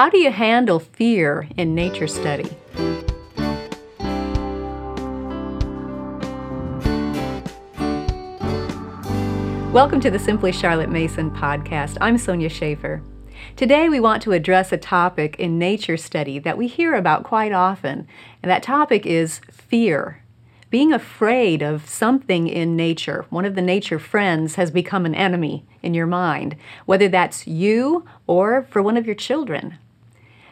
How do you handle fear in nature study? Welcome to the Simply Charlotte Mason podcast. I'm Sonya Shafer. Today we want to address a topic in nature study that we hear about quite often, and that topic is fear. Being afraid of something in nature, one of the nature friends, has become an enemy in your mind, whether that's you or for one of your children.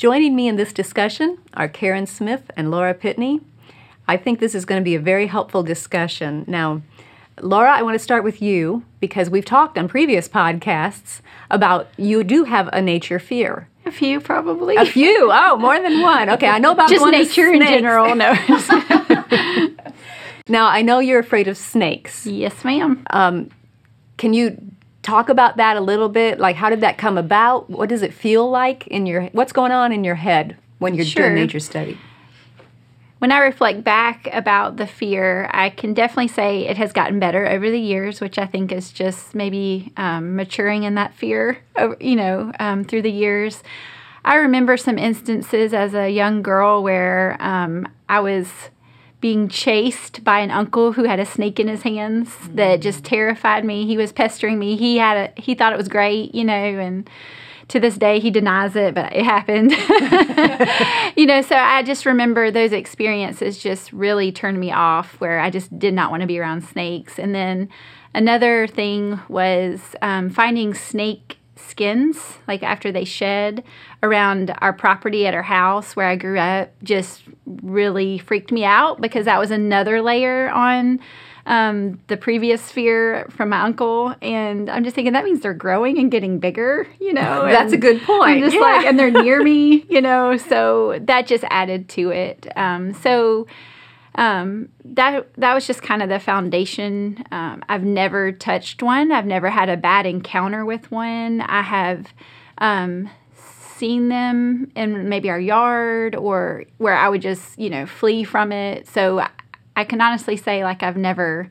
Joining me in this discussion are Karen Smith and Laura Pitney. I think this is going to be a very helpful discussion. Now, Laura, I want to start with you because we've talked on previous podcasts about you do have a nature fear. A few, probably. A few. Oh, more than one. Okay, I know about just nature in general. No. now I know you're afraid of snakes. Yes, ma'am. Um, can you talk about that a little bit? Like, how did that come about? What does it feel like in your? What's going on in your head when you're sure. doing nature study? when I reflect back about the fear, I can definitely say it has gotten better over the years, which I think is just maybe um, maturing in that fear, you know, um, through the years. I remember some instances as a young girl where um, I was being chased by an uncle who had a snake in his hands that just terrified me. He was pestering me. He had a he thought it was great, you know, and to this day he denies it but it happened you know so i just remember those experiences just really turned me off where i just did not want to be around snakes and then another thing was um, finding snake skins like after they shed around our property at our house where i grew up just really freaked me out because that was another layer on um, the previous fear from my uncle, and I'm just thinking that means they're growing and getting bigger, you know. That's a good point. I'm just yeah. like, and they're near me, you know. So that just added to it. Um, so um, that that was just kind of the foundation. Um, I've never touched one. I've never had a bad encounter with one. I have um, seen them in maybe our yard or where I would just you know flee from it. So I can honestly say like I've never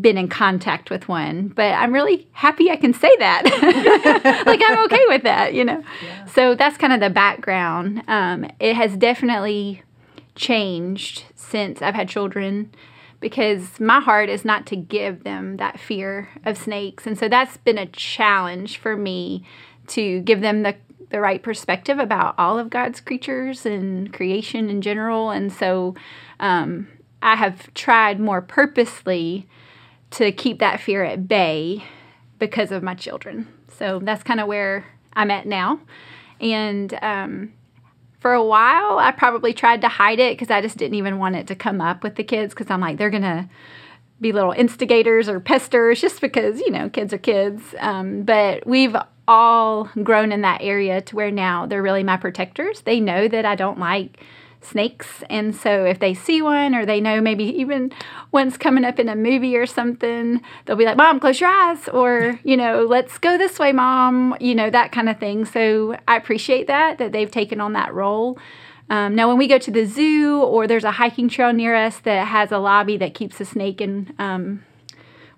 been in contact with one, but I'm really happy I can say that. like I'm okay with that, you know. Yeah. So that's kind of the background. Um, it has definitely changed since I've had children because my heart is not to give them that fear of snakes, and so that's been a challenge for me to give them the the right perspective about all of God's creatures and creation in general, and so. Um, I have tried more purposely to keep that fear at bay because of my children. So that's kind of where I'm at now. And um, for a while, I probably tried to hide it because I just didn't even want it to come up with the kids because I'm like, they're going to be little instigators or pesters just because, you know, kids are kids. Um, but we've all grown in that area to where now they're really my protectors. They know that I don't like snakes. And so if they see one or they know maybe even one's coming up in a movie or something, they'll be like, Mom, close your eyes. Or, you know, let's go this way, Mom, you know, that kind of thing. So I appreciate that, that they've taken on that role. Um, now, when we go to the zoo or there's a hiking trail near us that has a lobby that keeps a snake in, um,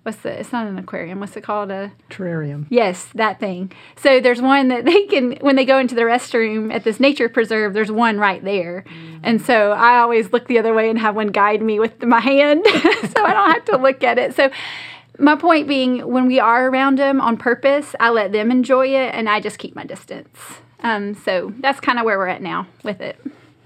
what's the it's not an aquarium. What's it called? A terrarium. Yes that thing. So there's one that they can when they go into the restroom at this nature preserve there's one right there. Mm-hmm. and so i always look the other way and have one guide me with my hand so i don't have to look at it. So my point being when we are around them on purpose i let them enjoy it and i just keep my distance. Um, so that's kind of where we're at now with it.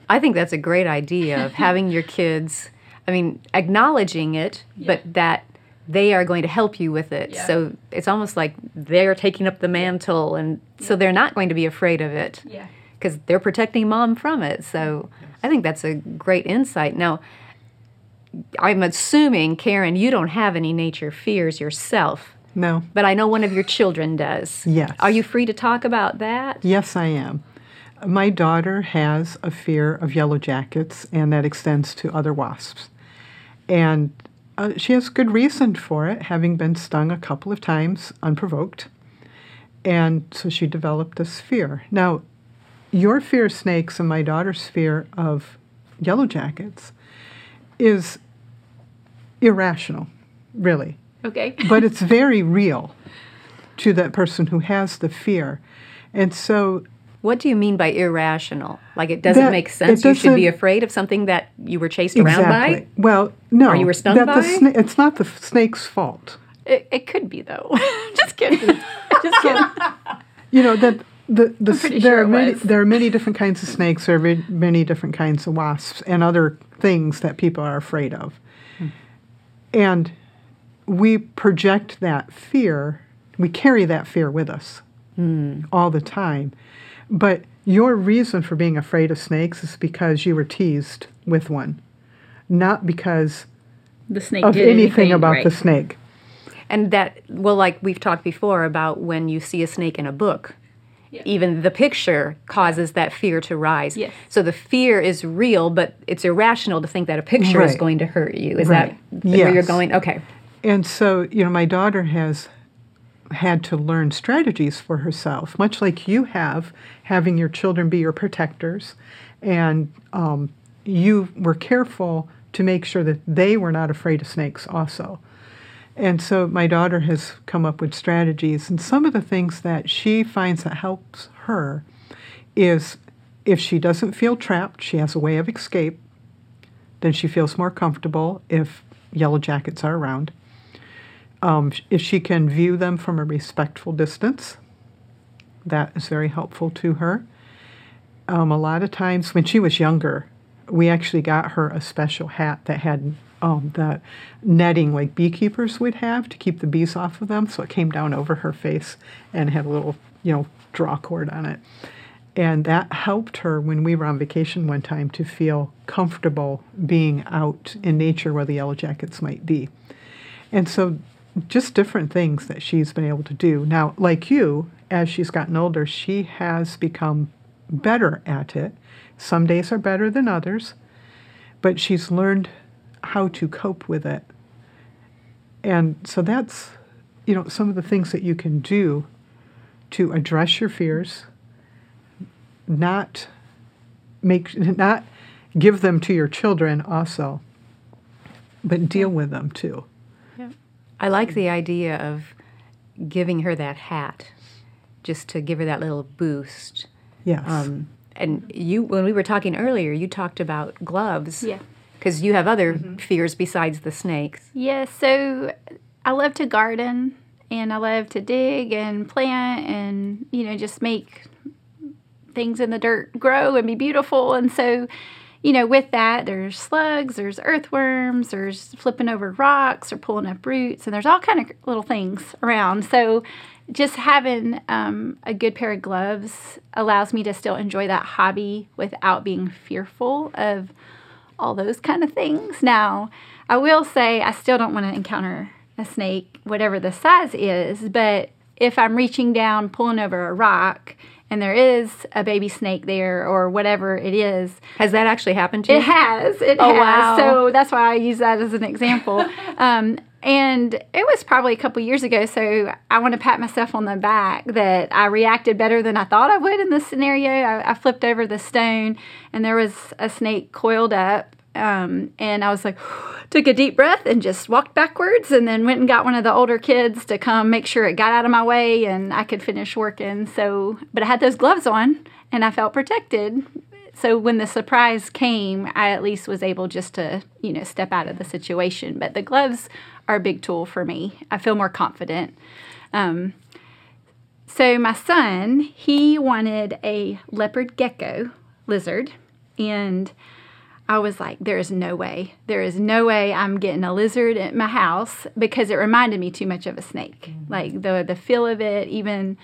I think that's a great idea of having your kids i mean acknowledging it yeah. but that they are going to help you with it. Yeah. So it's almost like they're taking up the mantle, and yeah. so they're not going to be afraid of it. Yeah. Because they're protecting mom from it. So yes. I think that's a great insight. Now, I'm assuming, Karen, you don't have any nature fears yourself. No. But I know one of your children does. Yes. Are you free to talk about that? Yes, I am. My daughter has a fear of yellow jackets, and that extends to other wasps. And uh, she has good reason for it, having been stung a couple of times unprovoked. And so she developed this fear. Now, your fear of snakes and my daughter's fear of yellow jackets is irrational, really. Okay. but it's very real to that person who has the fear. And so What do you mean by irrational? Like it doesn't That- make sense. You should be afraid of something that you were chased around by. Well, no. Or you were stung by? sna- it's not the snake's fault. It, it could be though. Just kidding. Just kidding. You know that the the there sure are many was. there are many different kinds of snakes. There are many different kinds of wasps and other things that people are afraid of, hmm. and we project that fear. We carry that fear with us hmm. all the time, but your reason for being afraid of snakes is because you were teased with one, not because The snake of did anything about right. the snake. And that, well, like we've talked before about when you see a snake in a book, Yeah. even the picture causes that fear to rise. Yes. So the fear is real, but it's irrational to think that a picture is going to hurt you. Is Right. that where you're going? Okay. And so, you know, my daughter has had to learn strategies for herself, much like you have, having your children be your protectors. And um, you were careful to make sure that they were not afraid of snakes, also. And so, my daughter has come up with strategies. And some of the things that she finds that helps her is if she doesn't feel trapped, she has a way of escape, then she feels more comfortable if yellow jackets are around um, if she can view them from a respectful distance, that is very helpful to her. Um, a lot of times when she was younger, we actually got her a special hat that had um, the netting like beekeepers would have to keep the bees off of them. So it came down over her face and had a little, you know, draw cord on it. And that helped her when we were on vacation one time to feel comfortable being out in nature where the yellow jackets might be. And so, just different things that she's been able to do. Now, like you, as she's gotten older, she has become better at it. Some days are better than others, but she's learned how to cope with it. And so, that's, you know, some of the things that you can do to address your fears, not make, not give them to your children also, but deal with them too. I like the idea of giving her that hat just to give her that little boost. Yes. Um, and you, when we were talking earlier, you talked about gloves. Yeah. Because you have other fears besides the snakes. Yeah, so I love to garden and I love to dig and plant and, you know, just make things in the dirt grow and be beautiful. And so, you know, with that, there's slugs, there's earthworms, there's flipping over rocks or pulling up roots, and there's all kind of little things around. So, just having um, a good pair of gloves allows me to still enjoy that hobby without being fearful of all those kind of things. Now, I will say I still don't want to encounter a snake, whatever the size is, but if I'm reaching down, pulling over a rock, and there is a baby snake there or whatever it is, Has that actually happened to you? it has. It Oh, has. wow. So that's why I use that as an example. um, and it was probably a couple years ago. So I want to pat myself on the back that I reacted better than I thought I would in this scenario. I, I flipped over the stone and there was a snake coiled up. Um, and I was like, took a deep breath and just walked backwards and then went and got one of the older kids to come make sure it got out of my way and I could finish working. So, but I had those gloves on and I felt protected so when the surprise came, I at least was able just to, you know, step out of the situation. But the gloves are a big tool for me. I feel more confident. Um, so my son, he wanted a leopard gecko lizard, and I was like, there is no way. There is no way I'm getting a lizard at my house because it reminded me too much of a snake. Like the the feel of it, even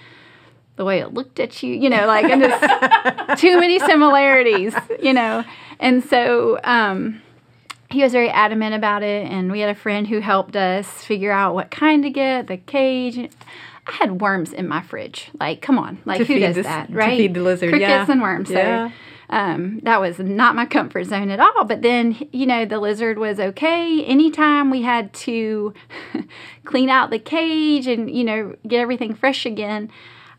the way it looked at you, you know, like I'm just too many similarities, you know. And so um, he was very adamant about it, and we had a friend who helped us figure out what kind to get, the cage. I had worms in my fridge. Like, come on, like To who does this- that, to right? feed the lizard, Crickets yeah. and worms. Yeah. Um, that was not my comfort zone at all. But then, you know, the lizard was okay. Anytime we had to clean out the cage and, you know, get everything fresh again,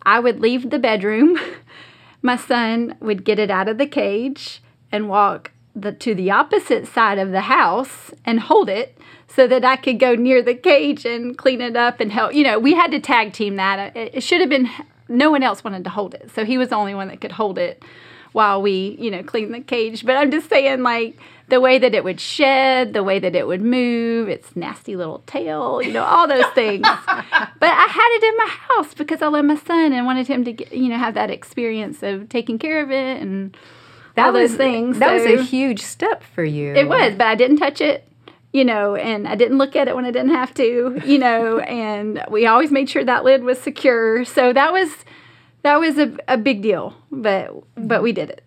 I would leave the bedroom. My son would get it out of the cage and walk the, to the opposite side of the house and hold it so that I could go near the cage and clean it up and help. You know, we had to tag team that. It, it should have been no one else wanted to hold it. So he was the only one that could hold it while we, you know, clean the cage. But I'm just saying, like, the way that it would shed, the way that it would move, its nasty little tail, you know, all those things. but I had it in my house because I love my son and wanted him to, get, you know, have that experience of taking care of it and that all those was, things. That So- was a huge step for you. it was, but I didn't touch it, you know, and I didn't look at it when I didn't have to, you know, and we always made sure that lid was secure. So that was that was a, a big deal, but but we did it.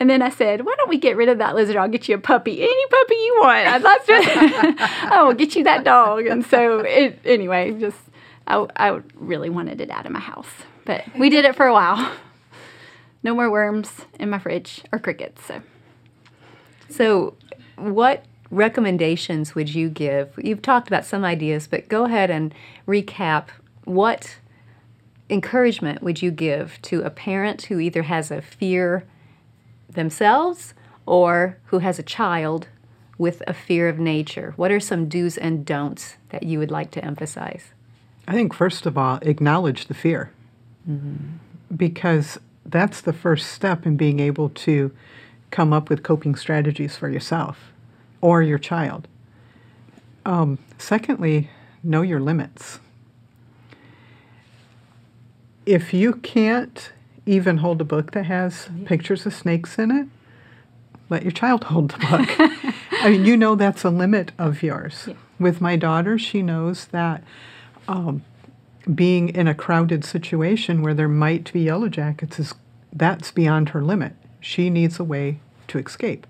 And then I said, "Why don't we get rid of that lizard? I'll get you a puppy, any puppy you want. I'd love to. I will get you that dog." And so it anyway, just I I really wanted it out of my house, but we did it for a while. No more worms in my fridge or crickets. So. So, what recommendations would you give? You've talked about some ideas, but go ahead and recap what encouragement would you give to a parent who either has a fear themselves or who has a child with a fear of nature? What are some do's and don'ts that you would like to emphasize? I think, first of all, acknowledge the fear. Because that's the first step in being able to come up with coping strategies for yourself or your child. Um, secondly, know your limits. If you can't even hold a book that has pictures of snakes in it, let your child hold the book. I mean, you know that's a limit of yours. With my daughter, she knows that um, being in a crowded situation where there might be yellow jackets is that's beyond her limit. She needs a way to escape.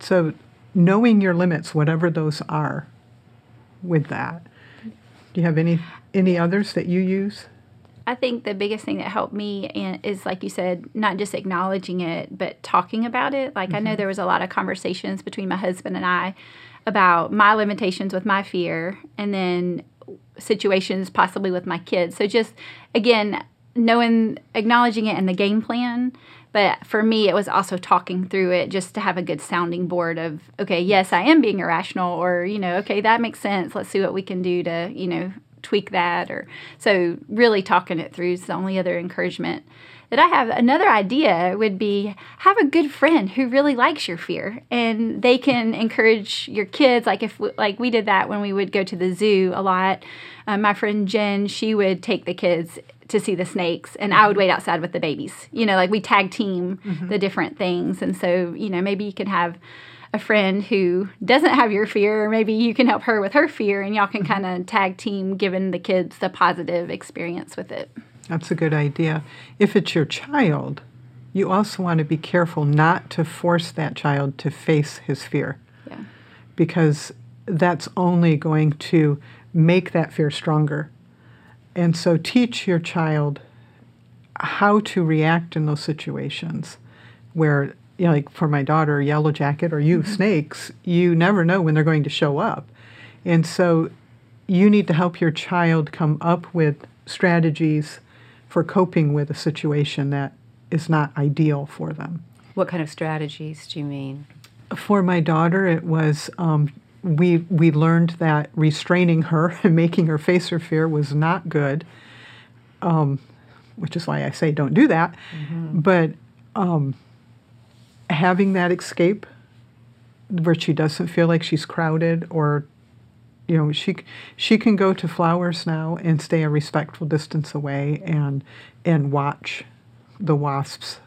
So, knowing your limits, whatever those are, with that. Do you have any any others that you use? I think the biggest thing that helped me and is like you said, not just acknowledging it, but talking about it. Like I know mm-hmm. there was a lot of conversations between my husband and I about my limitations with my fear and then situations possibly with my kids. So just again, knowing acknowledging it and the game plan. But for me, it was also talking through it just to have a good sounding board of, okay, yes, I am being irrational, or, you know, okay, that makes sense. Let's see what we can do to, you know, tweak that. Or so really talking it through is the only other encouragement that I have. Another idea would be have a good friend who really likes your fear and they can encourage your kids. Like if, like we did that when we would go to the zoo a lot. Uh, my friend Jen, she would take the kids to see the snakes and I would wait outside with the babies. You know, like we tag team the different things. And so, you know, maybe you could have a friend who doesn't have your fear, or maybe you can help her with her fear and y'all can mm-hmm. kind of tag team giving the kids the positive experience with it. That's a good idea. If it's your child, you also want to be careful not to force that child to face his fear Yeah. because that's only going to make that fear stronger. And so teach your child how to react in those situations where, you know, like for my daughter, Yellow Jacket, or you, snakes, you never know when they're going to show up. And so you need to help your child come up with strategies for coping with a situation that is not ideal for them. What kind of strategies do you mean? For my daughter, it was um, we we learned that restraining her and making her face her fear was not good, um, which is why I say don't do that. But um, having that escape where she doesn't feel like she's crowded or you know she she can go to flowers now and stay a respectful distance away and and watch the wasps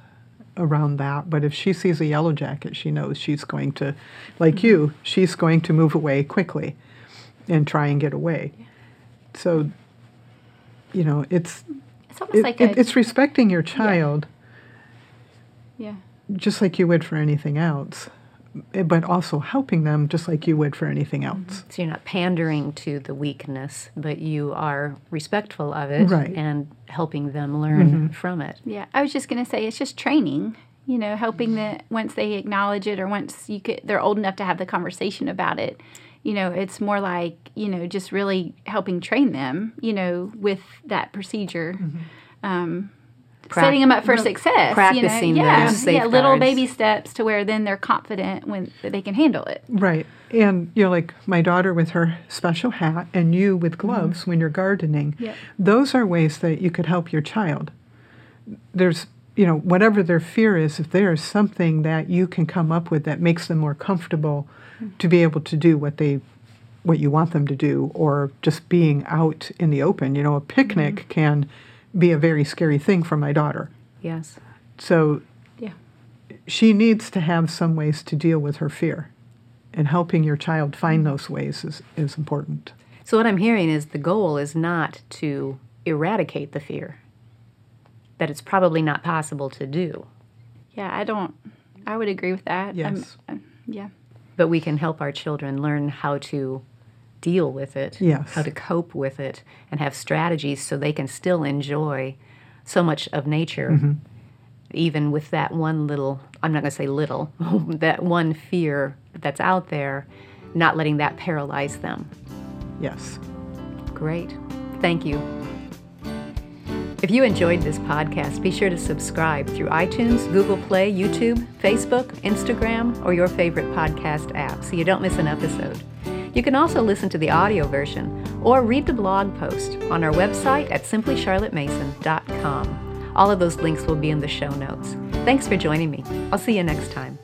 around that. But if she sees a yellow jacket she knows she's going to like mm-hmm. you she's going to move away quickly and try and get away. So you know it's It's almost it, like it- a it's respecting your child. Yeah. Just like you would for anything else eh, but also helping them just like you would for anything else So you're not pandering to the weakness, but you are respectful of it Right. and helping them learn from it. Yeah, I was just gonna say it's just training. You know, helping that once they acknowledge it, or once you get they're old enough to have the conversation about it. You know, it's more like you know just really helping train them. You know, with that procedure. Um, Prac- setting them up for success. practicing you know? yeah, those yeah, little baby steps to where then they're confident when that they can handle it. Right. And, you know, like my daughter with her special hat and you with mm-hmm. gloves when you're gardening, Yep. those are ways that you could help your child. there's you know whatever their fear is if there is something that you can come up with that makes them more comfortable mm-hmm. to be able to do what they what you want them to do or just being out in the open you know a picnic mm-hmm. can be a very scary thing for my daughter Yes. so Yeah. she needs to have some ways to deal with her fear and helping your child find those ways is, is important So, what I'm hearing is the goal is not to eradicate the fear, that it's probably not possible to do, Yeah, I don't. I would agree with that. I'm- Yes. um, yeah. but we can help our children learn how to deal with it, Yes. how to cope with it, and have strategies so they can still enjoy so much of nature, mm-hmm. even with that one little, I'm not going to say little, that one fear that's out there, not letting that paralyze them. yes Great. Thank you. If you enjoyed this podcast, be sure to subscribe through iTunes, Google Play, YouTube, Facebook, Instagram, or your favorite podcast app so you don't miss an episode. You can also listen to the audio version or read the blog post on our website at simplycharlottemason.com. All of those links will be in the show notes. Thanks for joining me. I'll see you next time.